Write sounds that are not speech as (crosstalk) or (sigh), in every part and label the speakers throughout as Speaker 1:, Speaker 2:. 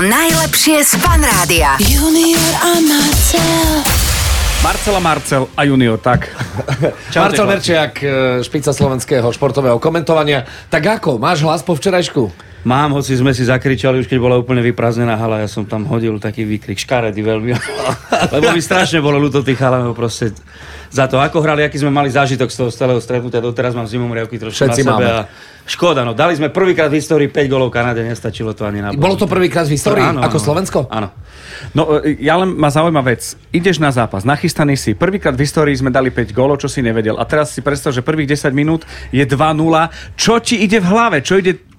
Speaker 1: najlepšie z Fan Rádia.
Speaker 2: Junior a Marcel.
Speaker 3: Marcela Marcel a Junior, tak. (laughs)
Speaker 4: Čaute, Marcel Merčiak, e, špica slovenského športového komentovania. Tak ako, máš hlas po včerajšku?
Speaker 5: Mám, hoci sme si zakričali, už keď bola úplne vyprázdnená hala, ja som tam hodil taký výkrik, škaredy veľmi. (laughs) Lebo mi strašne bolo ľúto tých chalanov proste za to, ako hrali, aký sme mali zážitok z toho celého stretnutia. Doteraz mám zimom riavky trošku
Speaker 4: Všetci
Speaker 5: na sebe.
Speaker 4: máme.
Speaker 5: A škoda, no dali sme prvýkrát v histórii 5 golov Kanade, nestačilo to ani na
Speaker 4: Bolo to prvýkrát v histórii,
Speaker 5: Áno,
Speaker 4: ako
Speaker 5: áno.
Speaker 4: Slovensko?
Speaker 5: Áno.
Speaker 3: No, e, ja len ma zaujíma vec. Ideš na zápas, nachystaný si. Prvýkrát v histórii sme dali 5 gólov, čo si nevedel. A teraz si predstav, že prvých 10 minút je 2-0. Čo ti ide v hlave? Čo ide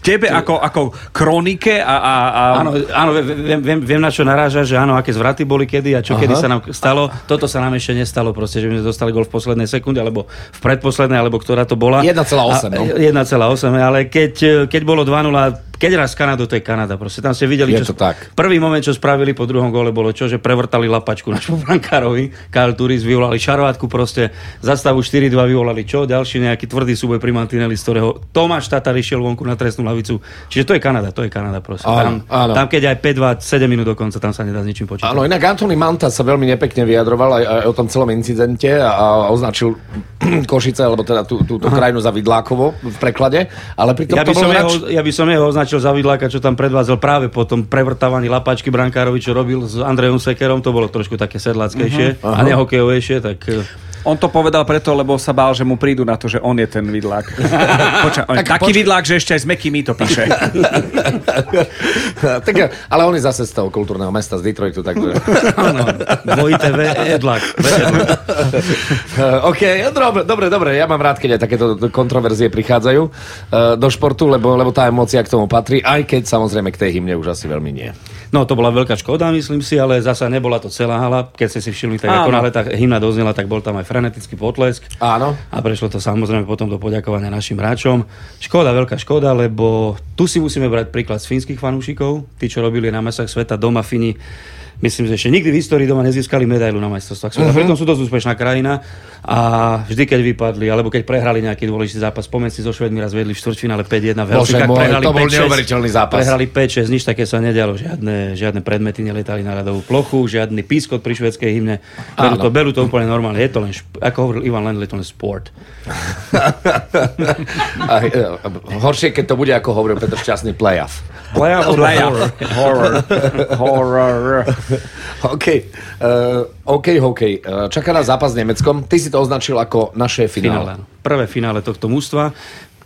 Speaker 3: tebe ako, ako kronike a, a, a...
Speaker 5: Áno, áno viem, viem, viem, na čo naráža, že áno, aké zvraty boli kedy a čo Aha. kedy sa nám stalo. Toto sa nám ešte nestalo, proste, že by sme dostali gol v poslednej sekunde, alebo v predposlednej, alebo ktorá to bola.
Speaker 4: 1,8,
Speaker 5: A-
Speaker 4: no.
Speaker 5: 1,8, ale keď, keď bolo 2-0, keď raz Kanadu, to je Kanada. Proste tam ste videli,
Speaker 4: Je
Speaker 5: čo,
Speaker 4: to tak.
Speaker 5: Prvý moment, čo spravili po druhom gole, bolo čo, že prevrtali lapačku našemu brankárovi. Kyle Turis vyvolali šarvátku proste. Za stavu 4-2 vyvolali čo? Ďalší nejaký tvrdý súboj pri Mantinelli, z ktorého Tomáš Tatar išiel vonku na trestnú lavicu. Čiže to je Kanada, to je Kanada proste.
Speaker 4: Áno,
Speaker 5: tam,
Speaker 4: áno.
Speaker 5: tam, keď aj 5-2, 7 minút dokonca, tam sa nedá s ničím počítať.
Speaker 4: Áno, inak Antony Manta sa veľmi nepekne vyjadroval aj, aj o tom celom incidente a, označil (clears throat) Košice, alebo teda tú, túto krajinu za Vidlákovo v preklade, ale pritom
Speaker 5: Ja
Speaker 4: to
Speaker 5: by, som
Speaker 4: bolo
Speaker 5: jeho, ja by som jeho označil za vidláka, čo tam predvádzal práve po tom prevrtávaní lapačky brankárovi, čo robil s Andrejom Sekerom, to bolo trošku také sedlackejšie uh-huh. a nehokejovejšie, tak eh,
Speaker 3: On to povedal preto, lebo sa bál, že mu prídu na to, že on je ten vidlák. (laughs) Poča, on,
Speaker 4: Tak
Speaker 3: taký
Speaker 4: poč-
Speaker 3: vidlák, že ešte aj s Mekými to píše. (laughs)
Speaker 4: tak, ale on je zase z toho kultúrneho mesta, z Detroitu, takže... (laughs)
Speaker 5: áno, dvojité V, edlak. V, edlak.
Speaker 4: OK, dobre, dobre, dobre, ja mám rád, keď aj takéto kontroverzie prichádzajú uh, do športu, lebo, lebo tá emócia k tomu patrí, aj keď samozrejme k tej hymne už asi veľmi nie.
Speaker 5: No to bola veľká škoda, myslím si, ale zasa nebola to celá hala. Keď ste si všimli, tak ako náhle tá hymna doznela, tak bol tam aj frenetický potlesk.
Speaker 4: Áno.
Speaker 5: A prešlo to samozrejme potom do poďakovania našim hráčom. Škoda, veľká škoda, lebo tu si musíme brať príklad z fínskych fanúšikov. Tí, čo robili na mesách sveta doma Fíni, myslím, že ešte nikdy v histórii doma nezískali medailu na majstrovstvách sveta. Uh-huh. Pritom sú dosť úspešná krajina a vždy, keď vypadli, alebo keď prehrali nejaký dôležitý zápas, spomen si so Švedmi raz vedli v štvrťfinále 5-1 v Helsinkách,
Speaker 4: môj,
Speaker 5: prehrali
Speaker 4: to bol
Speaker 5: 5-6,
Speaker 4: neuveriteľný zápas.
Speaker 5: Prehrali 5-6, nič také sa nedialo, žiadne, žiadne predmety neletali na ľadovú plochu, žiadny pískot pri švedskej hymne. Berú to, berú to úplne normálne, je to len, šp- ako hovoril Ivan Lendl, je to len sport. (laughs)
Speaker 4: A, e, horšie, keď to bude, ako hovoril Petr Šťastný, playoff.
Speaker 5: Playoff,
Speaker 3: Playoff. Horror. Horror.
Speaker 4: OK, uh, OK, hokej. Uh, čaká nás zápas s Nemeckom. Ty si to označil ako naše finále.
Speaker 5: finále. Prvé finále tohto mústva.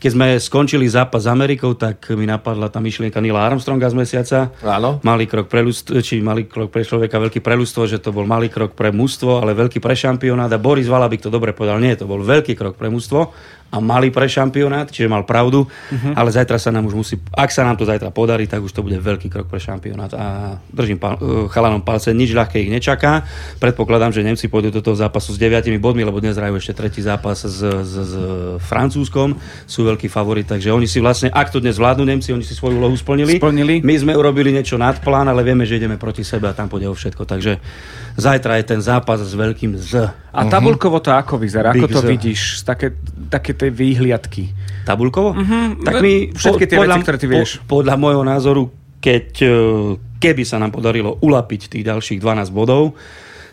Speaker 5: Keď sme skončili zápas s Amerikou, tak mi napadla tá myšlienka Nila Armstronga z mesiaca.
Speaker 4: Áno.
Speaker 5: Malý krok pre ľudstvo, či malý krok pre človeka, veľký pre ľudstvo, že to bol malý krok pre mužstvo, ale veľký pre šampionát. A Boris Valabik to dobre povedal. Nie, to bol veľký krok pre mužstvo a malý pre šampionát, čiže mal pravdu. Uh-huh. Ale zajtra sa nám už musí, ak sa nám to zajtra podarí, tak už to bude veľký krok pre šampionát. A držím pal, eh, chalanom palce, nič ľahké ich nečaká. Predpokladám, že Nemci pôjdu do toho zápasu s 9 bodmi, lebo dnes hrajú ešte tretí zápas s, s, s Francúzskom. Sú veľký favorit, takže oni si vlastne, ak to dnes vládnu Nemci, oni si svoju úlohu splnili.
Speaker 3: Splnili.
Speaker 5: My sme urobili niečo nad plán, ale vieme, že ideme proti sebe a tam pôjde o všetko. Takže zajtra je ten zápas s veľkým Z.
Speaker 3: A tabulkovo to ako vyzerá? Ako
Speaker 5: Big
Speaker 3: to
Speaker 5: Z.
Speaker 3: vidíš? Také, také tej výhliadky.
Speaker 5: Tabulkovo?
Speaker 3: Mhm,
Speaker 5: Tak
Speaker 3: no,
Speaker 5: my,
Speaker 3: všetky tie veci, ktoré ty vieš.
Speaker 5: Po, podľa môjho názoru, keď, e, keby sa nám podarilo ulapiť tých ďalších 12 bodov,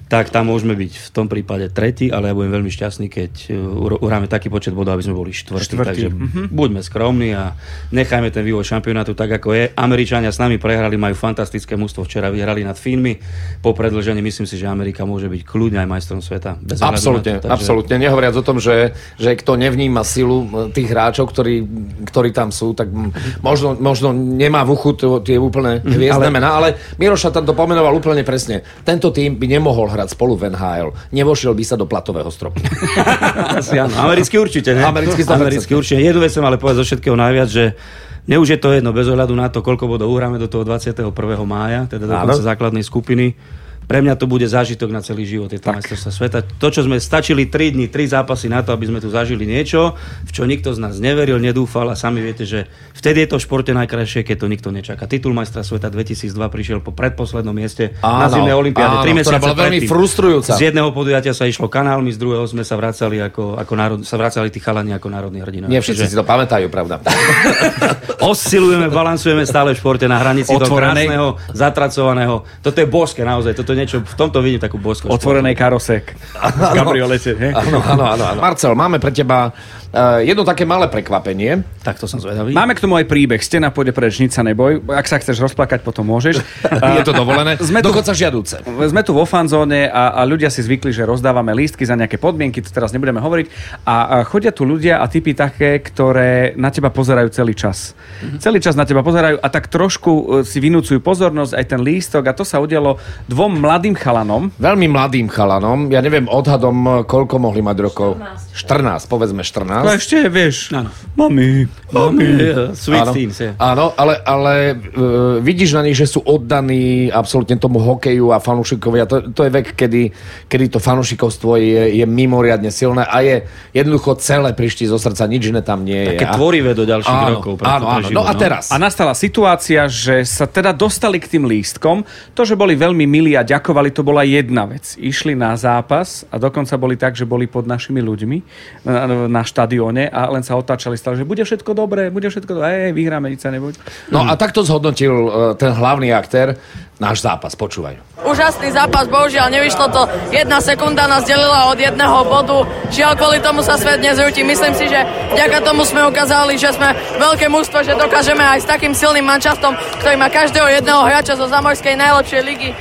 Speaker 5: tak tam môžeme byť v tom prípade tretí, ale ja budem veľmi šťastný, keď e, uhráme taký počet bodov, aby sme boli štvrtí.
Speaker 3: Štvrtý,
Speaker 5: Takže
Speaker 3: mhm.
Speaker 5: buďme skromní a nechajme ten vývoj šampionátu tak, ako je. Američania s nami prehrali, majú fantastické mužstvo. Včera vyhrali nad Fínmi. Po predlžení myslím si, že Amerika môže byť kľudne aj majstrom sveta. Bez na to, takže-
Speaker 4: absolútne. Nehovoriac o tom, že, že kto nevníma silu tých hráčov, ktorí, ktorí tam sú, tak možno, možno nemá v uchu tie úplne hviezdne ale... mená, ale Miroša tam to pomenoval úplne presne. Tento tým by nemohol hrať spolu v NHL. Nevošiel by sa do platového stropu. (laughs)
Speaker 5: Asi áno. Americky určite, ne?
Speaker 4: Americky 100%.
Speaker 5: Americky určite. Jednu vec som ale povedať zo všetkého najviac, že mne už je to jedno, bez ohľadu na to, koľko bodov uhráme do toho 21. mája, teda do konca základnej skupiny. Pre mňa to bude zážitok na celý život, je to majstrovstvá sveta. To, čo sme stačili 3 dní, 3 zápasy na to, aby sme tu zažili niečo, v čo nikto z nás neveril, nedúfal a sami viete, že vtedy je to v športe najkrajšie, keď to nikto nečaká. Titul majstra sveta 2002 prišiel po predposlednom mieste na
Speaker 4: Áno,
Speaker 5: zimnej olympiáde.
Speaker 4: áno,
Speaker 5: Tri
Speaker 4: ktorá
Speaker 5: mesiace
Speaker 4: bola veľmi
Speaker 5: predtým.
Speaker 4: frustrujúca.
Speaker 5: Z jedného podujatia sa išlo kanálmi, z druhého sme sa vracali ako, ako národ, sa vracali tí chalani ako národní hrdinovia.
Speaker 4: Nie všetci si to pamätajú, pravda. (laughs)
Speaker 5: Oscilujeme, balansujeme stále v športe na hranici toho
Speaker 3: Otvorenej-
Speaker 5: krásneho, zatracovaného. Toto je božské naozaj, toto niečo, v tomto vidím takú božskosť.
Speaker 3: Otvorenej karosek. V kabriolete.
Speaker 4: Áno, áno, áno, áno. Marcel, máme pre teba uh, jedno také malé prekvapenie.
Speaker 5: Tak to som zvedavý.
Speaker 3: Máme k tomu aj príbeh. Ste na pôde preč, nič sa neboj. Ak sa chceš rozplakať, potom môžeš. (laughs)
Speaker 4: Je to dovolené.
Speaker 3: Sme tu-
Speaker 4: Dokonca žiadúce.
Speaker 3: Sme tu vo fanzóne a, a ľudia si zvykli, že rozdávame lístky za nejaké podmienky, to teraz nebudeme hovoriť. A, a chodia tu ľudia a typy také, ktoré na teba pozerajú celý čas. Mm-hmm. Celý čas na teba pozerajú a tak trošku e, si vynúcujú pozornosť, aj ten lístok a to sa udialo dvom mladým chalanom.
Speaker 4: Veľmi mladým chalanom. Ja neviem odhadom, koľko mohli mať rokov. 14, povedzme 14.
Speaker 3: No ešte, vieš,
Speaker 5: Áno.
Speaker 3: mami, mami.
Speaker 5: Sweet
Speaker 4: Áno,
Speaker 5: teens, je.
Speaker 4: áno, ale, ale uh, vidíš na nich, že sú oddaní absolútne tomu hokeju a fanúšikovia. To, to je vek, kedy, kedy to fanúšikovstvo je, je mimoriadne silné a je jednoducho celé prišti zo srdca, nič iné tam nie je.
Speaker 5: Také tvorivé do ďalších
Speaker 4: áno,
Speaker 5: rokov.
Speaker 4: Áno, áno.
Speaker 5: prežívať,
Speaker 4: No a teraz.
Speaker 3: A nastala situácia, že sa teda dostali k tým lístkom. To, že boli veľmi milí a ďakovali, to bola jedna vec. Išli na zápas a dokonca boli tak, že boli pod našimi ľuďmi na, na štadióne a len sa otáčali stále, že bude všetko dobré, bude všetko dobré, ej, vyhráme, nič sa nebuď.
Speaker 4: No a takto zhodnotil uh, ten hlavný aktér náš zápas. Počúvaj.
Speaker 6: Úžasný zápas, bohužiaľ nevyšlo to. Jedna sekunda nás delila od jedného bodu. Žiaľ, kvôli tomu sa svet nezrúti. Myslím si, že vďaka tomu sme ukázali, že sme veľké mústvo, že dokážeme aj s takým silným mančastom, ktorý má každého jedného hráča zo zamorskej najlepšej ligy, e,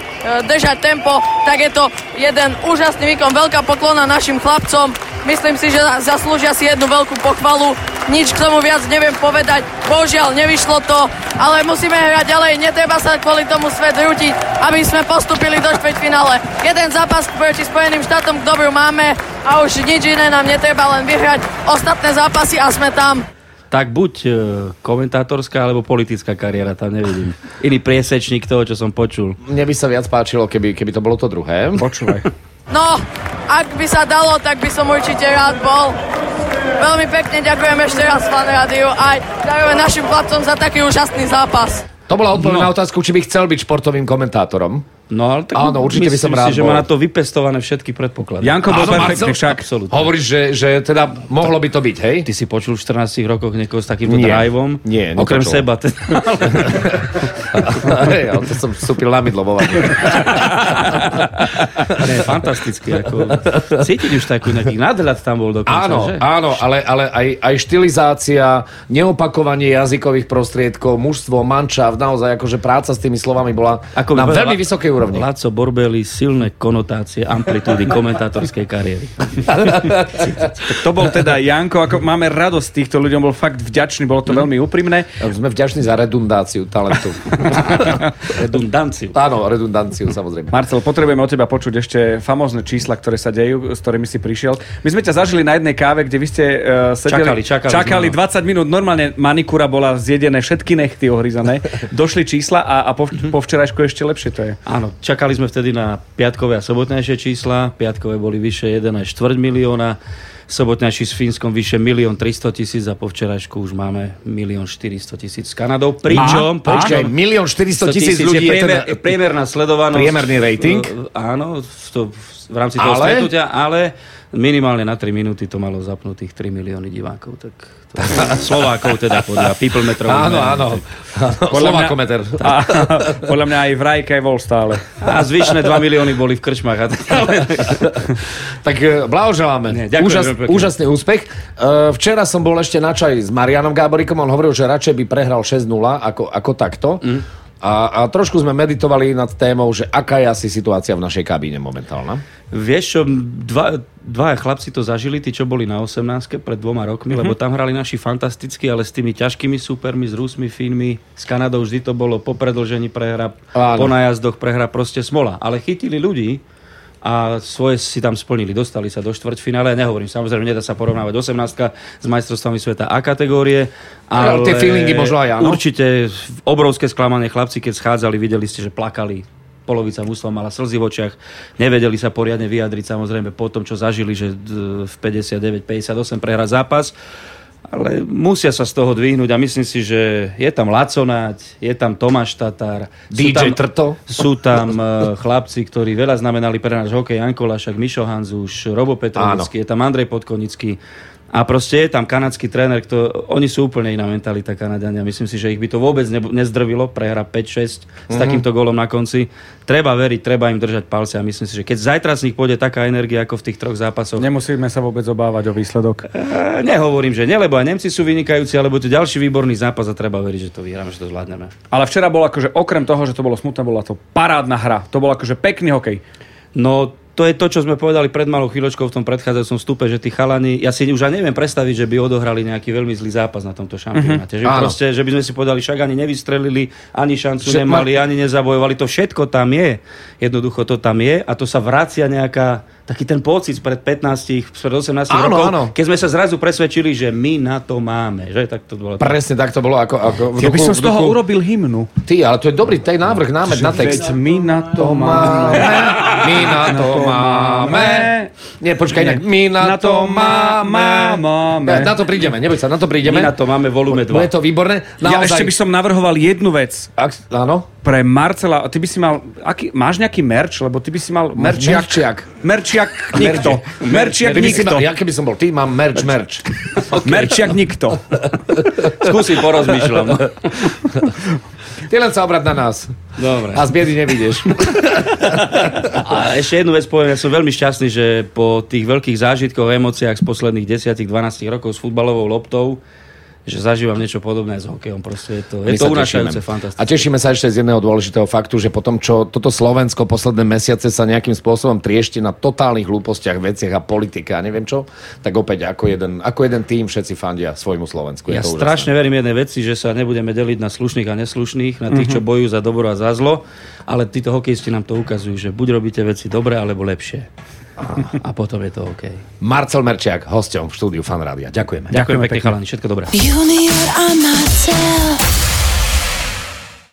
Speaker 6: držať tempo, tak je to jeden úžasný výkon. Veľká poklona našim chlapcom. Myslím si, že zaslúžia si jednu veľkú pochvalu. Nič k tomu viac neviem povedať. Bohužiaľ, nevyšlo to, ale musíme hrať ďalej. Netreba sa kvôli tomu svet rútiť, aby sme postupili do štvrťfinále. Jeden zápas proti Spojeným štátom k dobru máme a už nič iné nám netreba, len vyhrať ostatné zápasy a sme tam.
Speaker 5: Tak buď e, komentátorská alebo politická kariéra, tam nevidím. Iný priesečník toho, čo som počul.
Speaker 4: Mne by sa viac páčilo, keby, keby to bolo to druhé.
Speaker 3: Počúvaj. (laughs)
Speaker 6: No, ak by sa dalo, tak by som určite rád bol. Veľmi pekne ďakujem ešte raz fan rádiu aj ďakujem našim chlapcom za taký úžasný zápas.
Speaker 4: To bola odpoveď
Speaker 5: No.
Speaker 4: na otázku, či by chcel byť športovým komentátorom.
Speaker 5: No, ale tak
Speaker 4: Áno, určite by som rád
Speaker 5: si, že má na to vypestované všetky predpoklady.
Speaker 3: Janko bol perfektný však.
Speaker 4: Hovoríš, že, že teda mohlo by to byť, hej?
Speaker 5: Ty si počul v 14 rokoch niekoho s takýmto
Speaker 4: Nie.
Speaker 5: driveom?
Speaker 4: Nie,
Speaker 5: Okrem
Speaker 4: nepočul.
Speaker 5: seba. Teda. (laughs)
Speaker 4: Hej, ale to som vstúpil na mydlo vo.
Speaker 5: Ne, (laughs) fantasticky. Ako, cítiť už taký nejaký nadhľad tam bol dokonca,
Speaker 4: Áno,
Speaker 5: že?
Speaker 4: áno, ale, ale aj, aj štilizácia, neopakovanie jazykových prostriedkov, mužstvo, mančav, naozaj akože práca s tými slovami bola
Speaker 5: Ako
Speaker 4: na veľmi vysokej úrovni.
Speaker 5: Laco Borbeli, silné konotácie, amplitúdy komentátorskej kariéry. (laughs)
Speaker 3: To bol teda Janko, ako máme radosť týchto ľuďom, bol fakt vďačný, bolo to veľmi úprimné.
Speaker 4: Sme vďační za redundáciu talentu. (laughs) (laughs)
Speaker 5: Redundanciu.
Speaker 4: Áno, redundanciu samozrejme.
Speaker 3: Marcel, potrebujeme od teba počuť ešte famózne čísla, ktoré sa dejú, s ktorými si prišiel. My sme ťa zažili na jednej káve, kde vy ste uh, sedeli,
Speaker 5: Čakali, čakali
Speaker 3: čakali
Speaker 5: sme, no.
Speaker 3: 20 minút, normálne manikúra bola zjedené, všetky nechty ohryzané. Došli čísla a, a po, po včerajšku ešte lepšie to je.
Speaker 5: Áno, čakali sme vtedy na piatkové a sobotnejšie čísla. Piatkové boli vyše 1,4 milióna, sobotnejší s Fínskom vyše 1 300 tisíc a po včerajšku už máme 1 400 tisíc s Kanadou. Pričom,
Speaker 4: Počkaj,
Speaker 5: pričom-
Speaker 4: milión 400 tisíc ľudí je
Speaker 5: priemer,
Speaker 4: teda...
Speaker 5: priemerná sledovanosť.
Speaker 4: Priemerný rating?
Speaker 5: Áno, v, to, v rámci toho
Speaker 4: Ale?
Speaker 5: stretnutia, ale minimálne na 3 minúty to malo zapnutých 3 milióny divákov. Tak to, Slovákov teda podľa People Metro.
Speaker 4: Áno, áno. Slovakometer. (laughs)
Speaker 3: A, podľa mňa aj v Rajke bol stále.
Speaker 5: A zvyšné 2 milióny boli v krčmách. (laughs) Tak
Speaker 4: e, blahoželáme.
Speaker 5: Nie, ďakujem
Speaker 4: Úžas, úžasný úspech. E, včera som bol ešte na čaj s Marianom Gáborikom, on hovoril, že radšej by prehral 6-0 ako, ako takto. Mm. A, a trošku sme meditovali nad témou, že aká je asi situácia v našej kabíne momentálna.
Speaker 5: Vieš čo, dva, dva chlapci to zažili, tí, čo boli na 18 pred dvoma rokmi, mm-hmm. lebo tam hrali naši fantasticky, ale s tými ťažkými supermi, s Rusmi, Fínmi, s Kanadou vždy to bolo po predlžení prehra,
Speaker 4: Áno.
Speaker 5: po najazdoch prehra, proste smola. Ale chytili ľudí a svoje si tam splnili. Dostali sa do štvrťfinále. Nehovorím, samozrejme, nedá sa porovnávať 18 s majstrovstvami sveta A kategórie.
Speaker 4: Ale
Speaker 5: Ale
Speaker 4: tie feelingy možno aj áno.
Speaker 5: Určite obrovské sklamanie chlapci, keď schádzali, videli ste, že plakali polovica mústva mala slzy v očiach, nevedeli sa poriadne vyjadriť samozrejme po tom, čo zažili, že d- v 59-58 prehrať zápas ale musia sa z toho dvihnúť a myslím si, že je tam Laconáť, je tam Tomáš Tatár, sú
Speaker 4: DJ
Speaker 5: tam,
Speaker 4: Trto.
Speaker 5: sú tam eh, chlapci, ktorí veľa znamenali pre náš hokej, Janko Lašak, Mišo Hanzuš, Robo Petrovický, je tam Andrej Podkonický a proste je tam kanadský tréner, kto, oni sú úplne iná mentalita Kanadania. Myslím si, že ich by to vôbec ne, nezdrvilo, prehra 5-6 s
Speaker 4: Mhm.
Speaker 5: takýmto golom na konci. Treba veriť, treba im držať palce a myslím si, že keď zajtra z nich pôjde taká energia ako v tých troch zápasoch,
Speaker 3: Nemusíme sa vôbec obávať o výsledok.
Speaker 5: E, Nehovorím, že nie, lebo aj Nemci sú vynikajúci, alebo to ďalší výborný zápas a treba veriť, že to vyhráme, že to zvládneme.
Speaker 3: Ale včera bolo akože, okrem toho, že to bolo smutné, bola to parádna hra. To bol akože pekný hokej.
Speaker 5: No to je to, čo sme povedali pred malou chvíľočkou v tom predchádzajúcom stupe, že tí chalani, ja si už aj neviem predstaviť, že by odohrali nejaký veľmi zlý zápas na tomto šampionáte. Mm-hmm. Že, proste, že by sme si povedali, však ani nevystrelili, ani šancu
Speaker 4: Že
Speaker 5: nemali, ani nezabojovali. To všetko tam je. Jednoducho to tam je a to sa vracia nejaká taký ten pocit spred 15, spred 18
Speaker 4: Áno,
Speaker 5: rokov,
Speaker 4: áno.
Speaker 5: keď sme sa zrazu presvedčili, že my na to máme. Že? Tak to bolo
Speaker 4: Presne tak to bolo ako, ako v
Speaker 3: Ja by som z toho
Speaker 4: duchu-
Speaker 3: urobil hymnu.
Speaker 4: Ty, ale to je dobrý tej návrh, námed na text.
Speaker 3: Veď my na to máme.
Speaker 4: My na to máme. Nie, počkaj, inak. My na to máme.
Speaker 3: máme.
Speaker 4: Na to prídeme, neboj sa, na to prídeme.
Speaker 5: My na to máme volume 2.
Speaker 4: Bude to výborné.
Speaker 3: Ja
Speaker 4: Naozaj,
Speaker 3: ešte by som navrhoval jednu vec.
Speaker 4: Ak, áno?
Speaker 3: Pre Marcela, ty by si mal, aký, máš nejaký merč? Lebo ty by si mal merčiak.
Speaker 4: Merčiak.
Speaker 3: Merčiak nikto. Merčiak
Speaker 4: by si
Speaker 3: nikto.
Speaker 4: ja keby som bol ty, mám merch, merch. (laughs)
Speaker 3: Merčiak nikto.
Speaker 5: Skúsim, porozmýšľam.
Speaker 4: Ty len sa obrať na nás.
Speaker 5: Dobre.
Speaker 4: A z biedy nevidíš.
Speaker 5: A ešte jednu vec poviem, ja som veľmi šťastný, že po tých veľkých zážitkoch, emóciách z posledných 10-12 rokov s futbalovou loptou, že zažívam niečo podobné s hokejom. Proste je to, je
Speaker 4: My
Speaker 5: to
Speaker 4: tešíme.
Speaker 5: fantastické.
Speaker 4: A tešíme sa ešte z jedného dôležitého faktu, že potom, čo toto Slovensko posledné mesiace sa nejakým spôsobom triešti na totálnych hlúpostiach, veciach a politike a neviem čo, tak opäť ako jeden, ako jeden tým všetci fandia svojmu Slovensku. Je
Speaker 5: Ja
Speaker 4: to úžasné.
Speaker 5: strašne verím jednej veci, že sa nebudeme deliť na slušných a neslušných, na tých, čo bojujú za dobro a za zlo, ale títo hokejisti nám to ukazujú, že buď robíte veci dobre, alebo lepšie. A potom je to OK.
Speaker 4: Marcel Merčiak, hosťom v štúdiu Fan Rádia. Ďakujeme.
Speaker 5: Ďakujem
Speaker 3: Ďakujeme
Speaker 5: pekne,
Speaker 3: pekne.
Speaker 5: chalani, všetko dobré.
Speaker 2: Junior a Marcel.